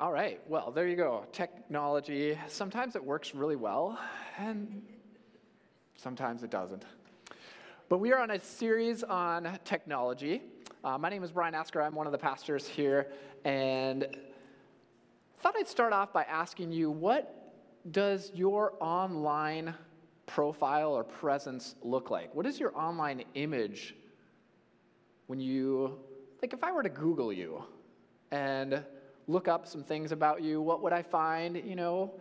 All right, well, there you go. Technology, sometimes it works really well, and sometimes it doesn't. But we are on a series on technology. Uh, my name is Brian Asker. I'm one of the pastors here, and thought I'd start off by asking you what does your online profile or presence look like? What is your online image when you, like, if I were to Google you and look up some things about you, what would I find? You know,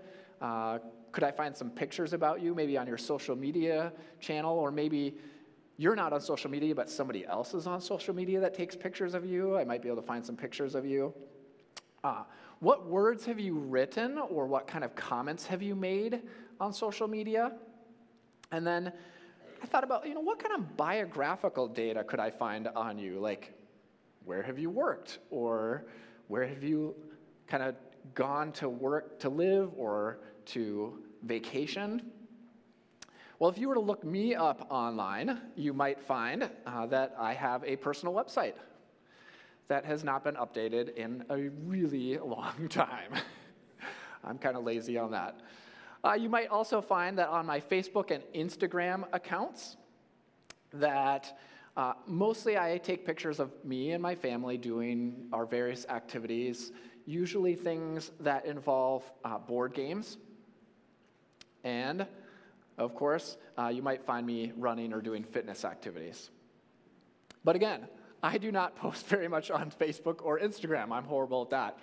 uh, could I find some pictures about you, maybe on your social media channel, or maybe you're not on social media, but somebody else is on social media that takes pictures of you? I might be able to find some pictures of you. Uh, what words have you written, or what kind of comments have you made on social media? And then I thought about, you know, what kind of biographical data could I find on you? Like, where have you worked? Or where have you kind of gone to work to live or to vacation? Well, if you were to look me up online, you might find uh, that I have a personal website that has not been updated in a really long time. I'm kind of lazy on that. Uh, you might also find that on my Facebook and Instagram accounts, that uh, mostly I take pictures of me and my family doing our various activities, usually things that involve uh, board games. And, of course, uh, you might find me running or doing fitness activities. But again, I do not post very much on Facebook or Instagram. I'm horrible at that.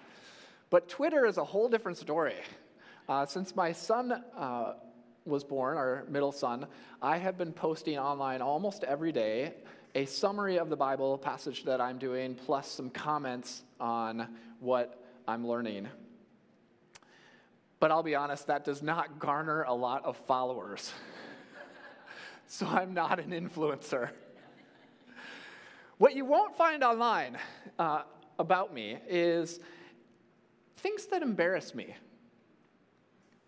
But Twitter is a whole different story. Uh, since my son uh, was born, our middle son, I have been posting online almost every day a summary of the Bible passage that I'm doing, plus some comments on what I'm learning. But I'll be honest, that does not garner a lot of followers. so I'm not an influencer. What you won't find online uh, about me is things that embarrass me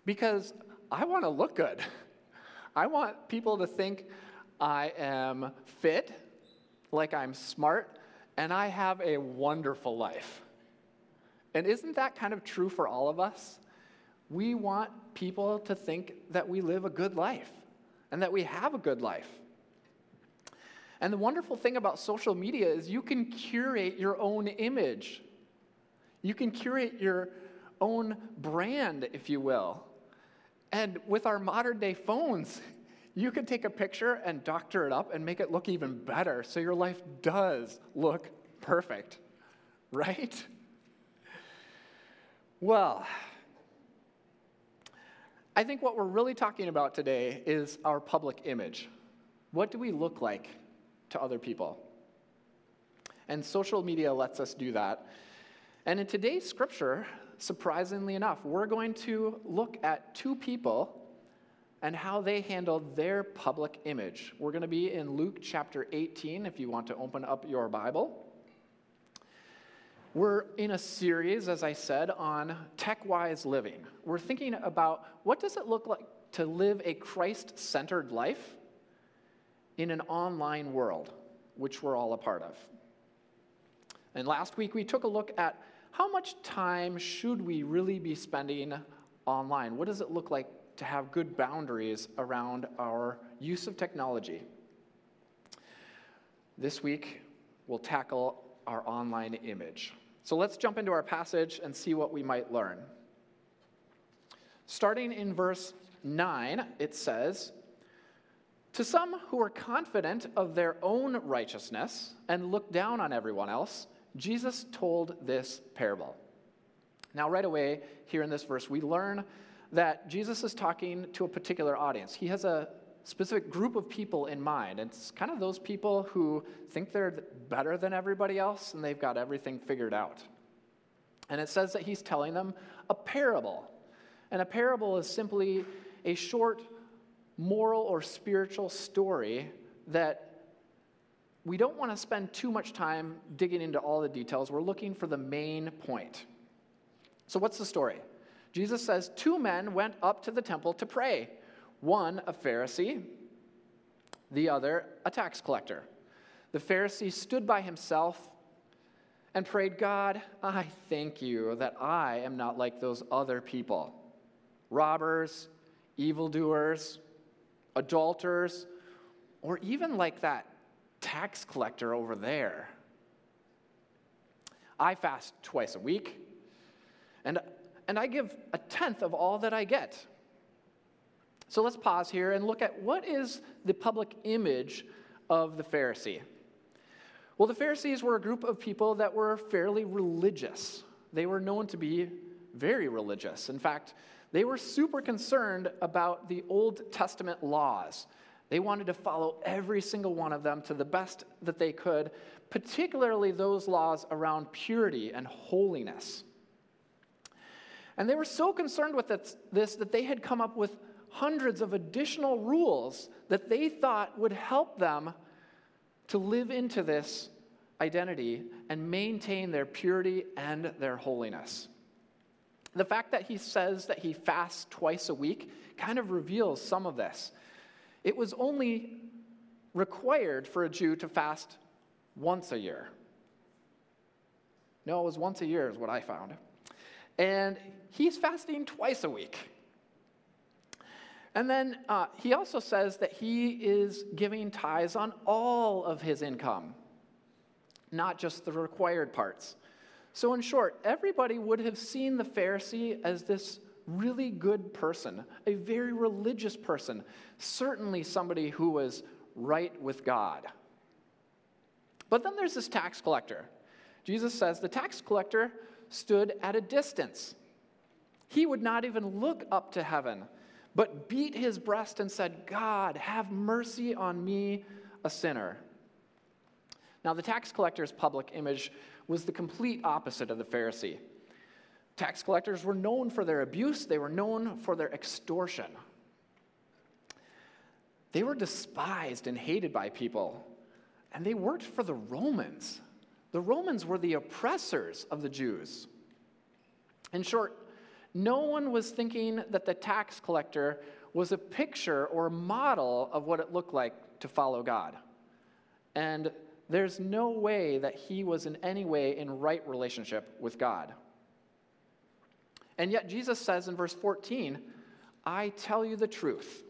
because I want to look good. I want people to think I am fit, like I'm smart, and I have a wonderful life. And isn't that kind of true for all of us? We want people to think that we live a good life and that we have a good life. And the wonderful thing about social media is you can curate your own image. You can curate your own brand, if you will. And with our modern day phones, you can take a picture and doctor it up and make it look even better so your life does look perfect, right? Well, I think what we're really talking about today is our public image. What do we look like to other people? And social media lets us do that. And in today's scripture, surprisingly enough, we're going to look at two people and how they handled their public image. We're going to be in Luke chapter 18 if you want to open up your Bible. We're in a series, as I said, on tech-wise living. We're thinking about what does it look like to live a Christ-centered life in an online world, which we're all a part of. And last week we took a look at how much time should we really be spending online? What does it look like to have good boundaries around our use of technology? This week, we'll tackle our online image. So let's jump into our passage and see what we might learn. Starting in verse 9, it says, To some who are confident of their own righteousness and look down on everyone else, Jesus told this parable. Now, right away, here in this verse, we learn that Jesus is talking to a particular audience. He has a specific group of people in mind. It's kind of those people who think they're better than everybody else and they've got everything figured out. And it says that he's telling them a parable. And a parable is simply a short moral or spiritual story that we don't want to spend too much time digging into all the details. We're looking for the main point. So, what's the story? Jesus says two men went up to the temple to pray one a Pharisee, the other a tax collector. The Pharisee stood by himself and prayed, God, I thank you that I am not like those other people robbers, evildoers, adulterers, or even like that tax collector over there. I fast twice a week, and, and I give a tenth of all that I get. So let's pause here and look at what is the public image of the Pharisee. Well, the Pharisees were a group of people that were fairly religious. They were known to be very religious. In fact, they were super concerned about the Old Testament laws. They wanted to follow every single one of them to the best that they could, particularly those laws around purity and holiness. And they were so concerned with this that they had come up with hundreds of additional rules that they thought would help them to live into this identity and maintain their purity and their holiness. The fact that he says that he fasts twice a week kind of reveals some of this. It was only required for a Jew to fast once a year. No, it was once a year, is what I found. And he's fasting twice a week. And then uh, he also says that he is giving tithes on all of his income, not just the required parts. So, in short, everybody would have seen the Pharisee as this really good person, a very religious person, certainly somebody who was right with God. But then there's this tax collector. Jesus says the tax collector stood at a distance. He would not even look up to heaven but beat his breast and said, God, have mercy on me, a sinner. Now, the tax collector's public image was the complete opposite of the Pharisee. Tax collectors were known for their abuse, they were known for their extortion. They were despised and hated by people, and they worked for the Romans. The Romans were the oppressors of the Jews. In short, no one was thinking that the tax collector was a picture or a model of what it looked like to follow God. And there's no way that he was in any way in right relationship with God. And yet Jesus says in verse 14, I tell you the truth.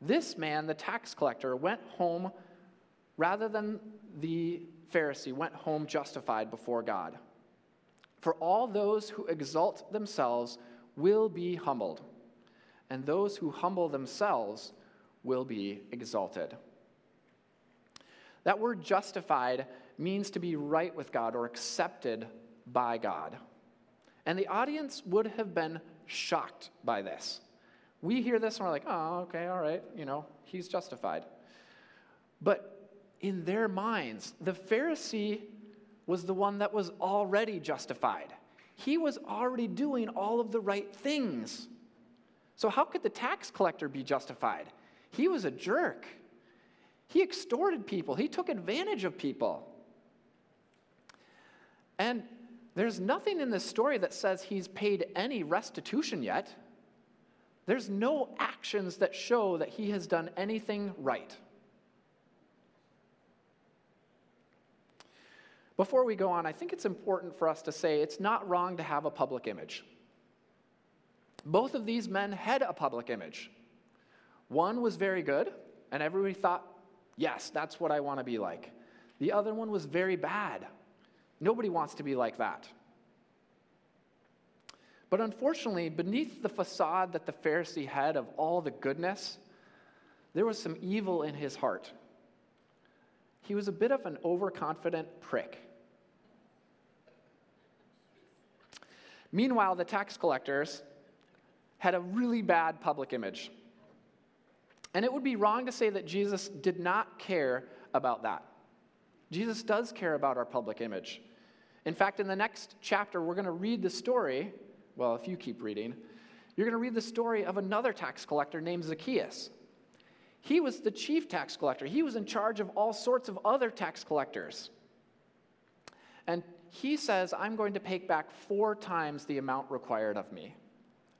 This man, the tax collector, went home rather than the Pharisee, went home justified before God. For all those who exalt themselves will be humbled, and those who humble themselves will be exalted. That word justified means to be right with God or accepted by God. And the audience would have been shocked by this. We hear this and we're like, oh, okay, all right, you know, he's justified. But in their minds, the Pharisee was the one that was already justified. He was already doing all of the right things. So, how could the tax collector be justified? He was a jerk. He extorted people, he took advantage of people. And there's nothing in this story that says he's paid any restitution yet. There's no actions that show that he has done anything right. Before we go on, I think it's important for us to say it's not wrong to have a public image. Both of these men had a public image. One was very good, and everybody thought, yes, that's what I want to be like. The other one was very bad. Nobody wants to be like that. But unfortunately, beneath the facade that the Pharisee had of all the goodness, there was some evil in his heart. He was a bit of an overconfident prick. Meanwhile, the tax collectors had a really bad public image. And it would be wrong to say that Jesus did not care about that. Jesus does care about our public image. In fact, in the next chapter, we're going to read the story. Well, if you keep reading, you're going to read the story of another tax collector named Zacchaeus. He was the chief tax collector, he was in charge of all sorts of other tax collectors. And he says, I'm going to pay back four times the amount required of me.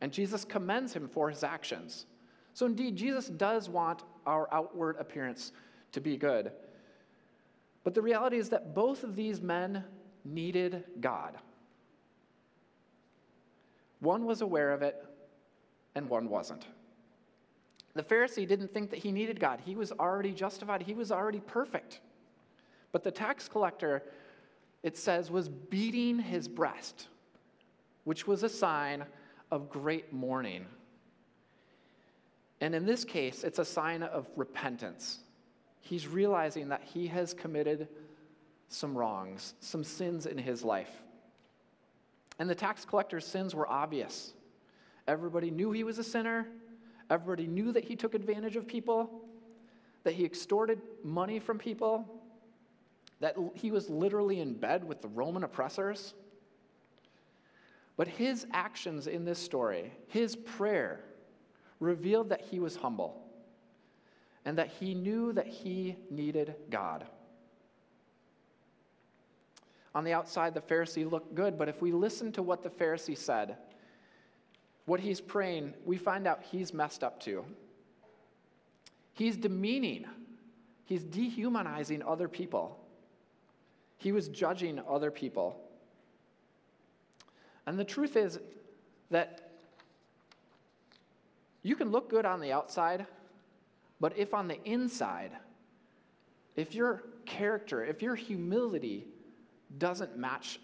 And Jesus commends him for his actions. So, indeed, Jesus does want our outward appearance to be good. But the reality is that both of these men needed God. One was aware of it, and one wasn't. The Pharisee didn't think that he needed God. He was already justified, he was already perfect. But the tax collector, it says, was beating his breast, which was a sign of great mourning. And in this case, it's a sign of repentance. He's realizing that he has committed some wrongs, some sins in his life. And the tax collector's sins were obvious. Everybody knew he was a sinner. Everybody knew that he took advantage of people, that he extorted money from people, that he was literally in bed with the Roman oppressors. But his actions in this story, his prayer, revealed that he was humble and that he knew that he needed God. On the outside, the Pharisee looked good, but if we listen to what the Pharisee said, what he's praying, we find out he's messed up too. He's demeaning, he's dehumanizing other people, he was judging other people. And the truth is that you can look good on the outside, but if on the inside, if your character, if your humility doesn't match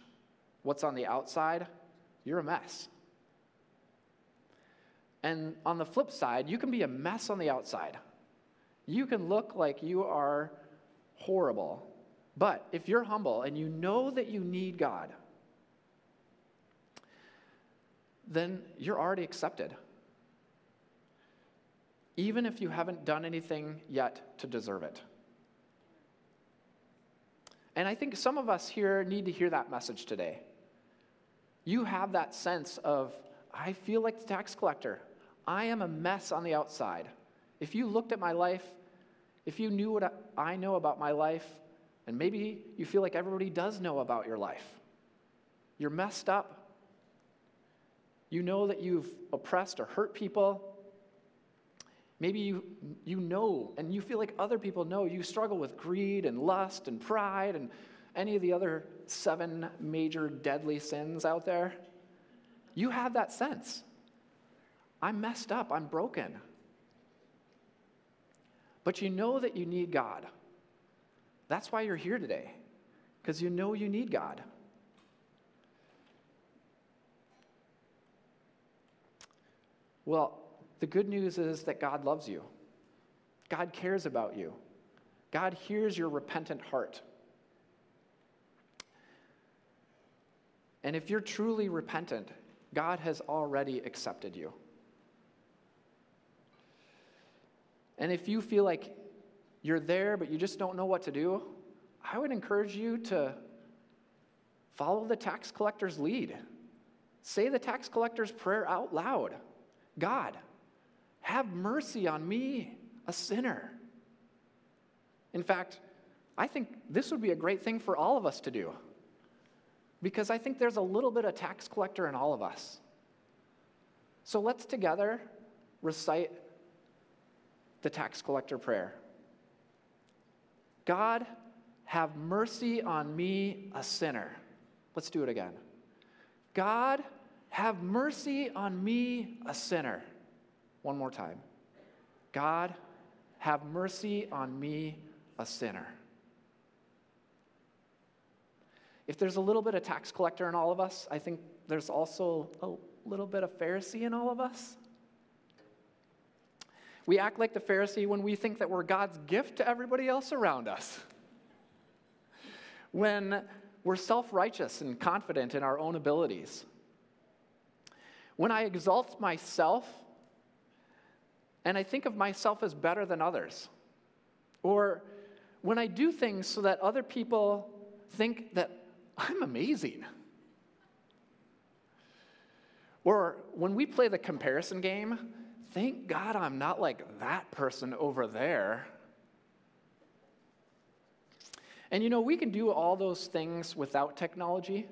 what's on the outside, you're a mess. And on the flip side, you can be a mess on the outside. You can look like you are horrible. But if you're humble and you know that you need God, then you're already accepted. Even if you haven't done anything yet to deserve it. And I think some of us here need to hear that message today. You have that sense of, I feel like the tax collector. I am a mess on the outside. If you looked at my life, if you knew what I know about my life, and maybe you feel like everybody does know about your life, you're messed up. You know that you've oppressed or hurt people. Maybe you, you know and you feel like other people know you struggle with greed and lust and pride and any of the other seven major deadly sins out there. You have that sense. I'm messed up, I'm broken. But you know that you need God. That's why you're here today, because you know you need God. Well, the good news is that God loves you, God cares about you, God hears your repentant heart. And if you're truly repentant, God has already accepted you. And if you feel like you're there, but you just don't know what to do, I would encourage you to follow the tax collector's lead. Say the tax collector's prayer out loud God, have mercy on me, a sinner. In fact, I think this would be a great thing for all of us to do because I think there's a little bit of tax collector in all of us. So let's together recite the tax collector prayer God, have mercy on me, a sinner. Let's do it again. God, have mercy on me, a sinner. One more time. God, have mercy on me, a sinner. If there's a little bit of tax collector in all of us, I think there's also a little bit of Pharisee in all of us. We act like the Pharisee when we think that we're God's gift to everybody else around us. When we're self righteous and confident in our own abilities. When I exalt myself and I think of myself as better than others. Or when I do things so that other people think that I'm amazing. Or when we play the comparison game, thank God I'm not like that person over there. And you know, we can do all those things without technology.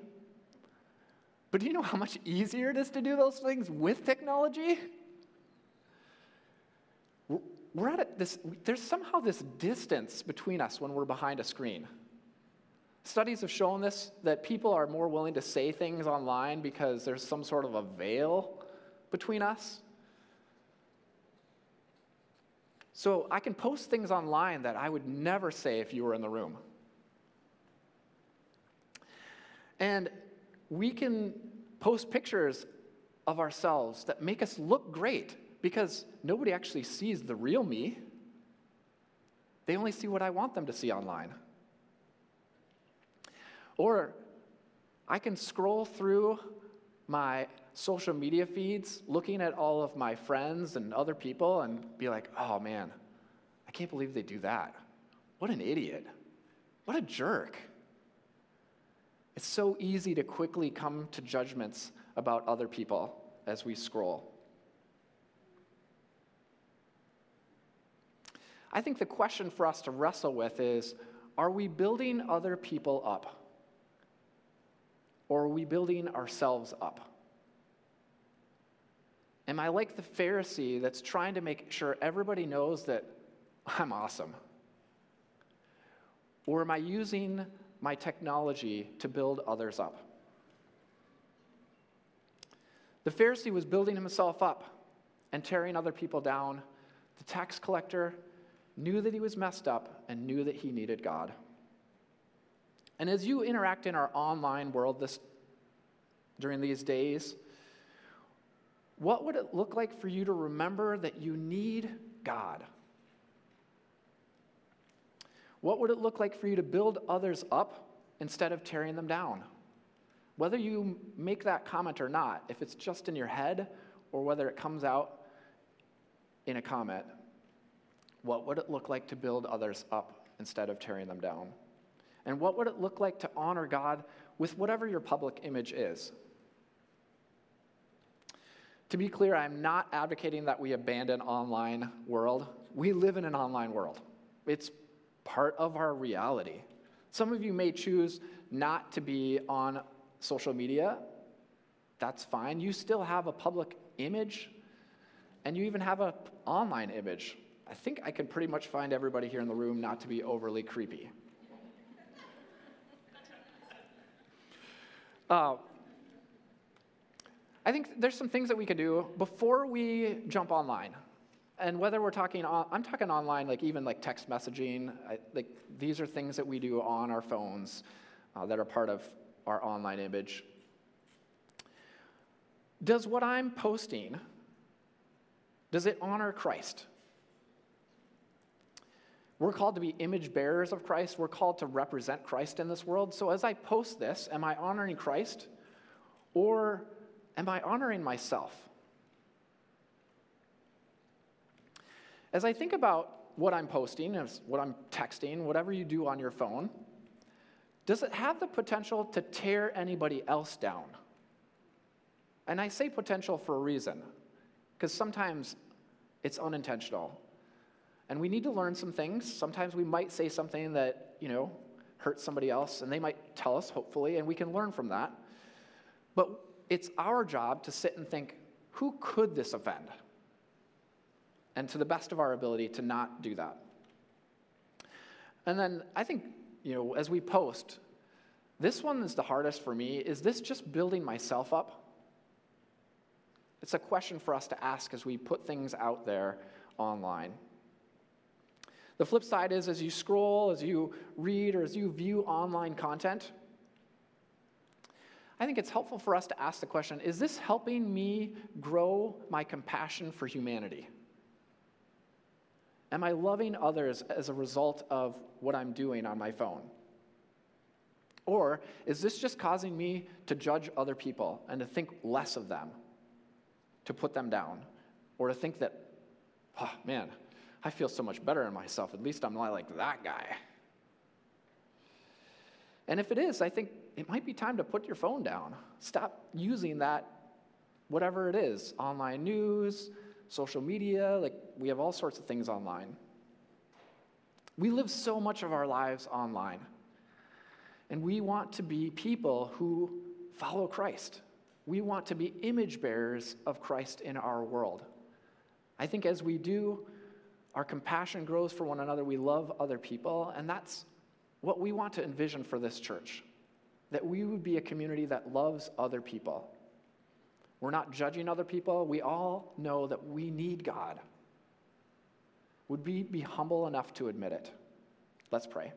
But do you know how much easier it is to do those things with technology? we're at this, there's somehow this distance between us when we're behind a screen. Studies have shown this that people are more willing to say things online because there's some sort of a veil between us. So I can post things online that I would never say if you were in the room. And we can post pictures of ourselves that make us look great because nobody actually sees the real me. They only see what I want them to see online. Or I can scroll through my social media feeds looking at all of my friends and other people and be like, oh man, I can't believe they do that. What an idiot. What a jerk. It's so easy to quickly come to judgments about other people as we scroll. I think the question for us to wrestle with is are we building other people up? Or are we building ourselves up? Am I like the Pharisee that's trying to make sure everybody knows that I'm awesome? Or am I using my technology to build others up? The Pharisee was building himself up and tearing other people down. The tax collector knew that he was messed up and knew that he needed God. And as you interact in our online world this, during these days, what would it look like for you to remember that you need God? What would it look like for you to build others up instead of tearing them down? Whether you make that comment or not, if it's just in your head or whether it comes out in a comment, what would it look like to build others up instead of tearing them down? And what would it look like to honor God with whatever your public image is? To be clear, I'm not advocating that we abandon online world. We live in an online world. It's part of our reality. Some of you may choose not to be on social media. That's fine. You still have a public image and you even have an online image. I think I can pretty much find everybody here in the room not to be overly creepy. Uh, I think there's some things that we could do before we jump online. And whether we're talking, on, I'm talking online, like even like text messaging, I, like these are things that we do on our phones uh, that are part of our online image. Does what I'm posting, does it honor Christ? We're called to be image bearers of Christ. We're called to represent Christ in this world. So as I post this, am I honoring Christ or am I honoring myself? As I think about what I'm posting, what I'm texting, whatever you do on your phone, does it have the potential to tear anybody else down? And I say potential for a reason, because sometimes it's unintentional. And we need to learn some things. Sometimes we might say something that, you know, hurts somebody else, and they might tell us, hopefully, and we can learn from that. But it's our job to sit and think, who could this offend? And to the best of our ability, to not do that. And then I think, you know, as we post, this one is the hardest for me. Is this just building myself up? It's a question for us to ask as we put things out there online. The flip side is as you scroll, as you read, or as you view online content, I think it's helpful for us to ask the question is this helping me grow my compassion for humanity? Am I loving others as a result of what I'm doing on my phone? Or is this just causing me to judge other people and to think less of them, to put them down, or to think that, oh man, I feel so much better in myself. At least I'm not like that guy. And if it is, I think it might be time to put your phone down. Stop using that, whatever it is online news, social media, like we have all sorts of things online. We live so much of our lives online. And we want to be people who follow Christ. We want to be image bearers of Christ in our world. I think as we do, our compassion grows for one another. We love other people, and that's what we want to envision for this church that we would be a community that loves other people. We're not judging other people. We all know that we need God. Would we be humble enough to admit it? Let's pray.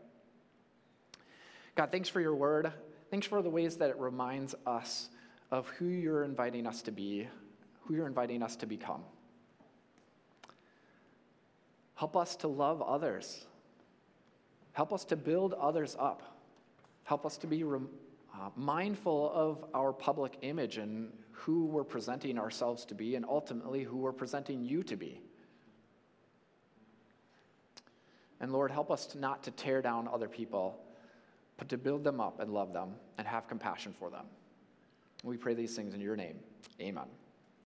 God, thanks for your word. Thanks for the ways that it reminds us of who you're inviting us to be, who you're inviting us to become. Help us to love others. Help us to build others up. Help us to be uh, mindful of our public image and who we're presenting ourselves to be, and ultimately who we're presenting you to be. And Lord, help us to not to tear down other people, but to build them up and love them and have compassion for them. We pray these things in your name. Amen.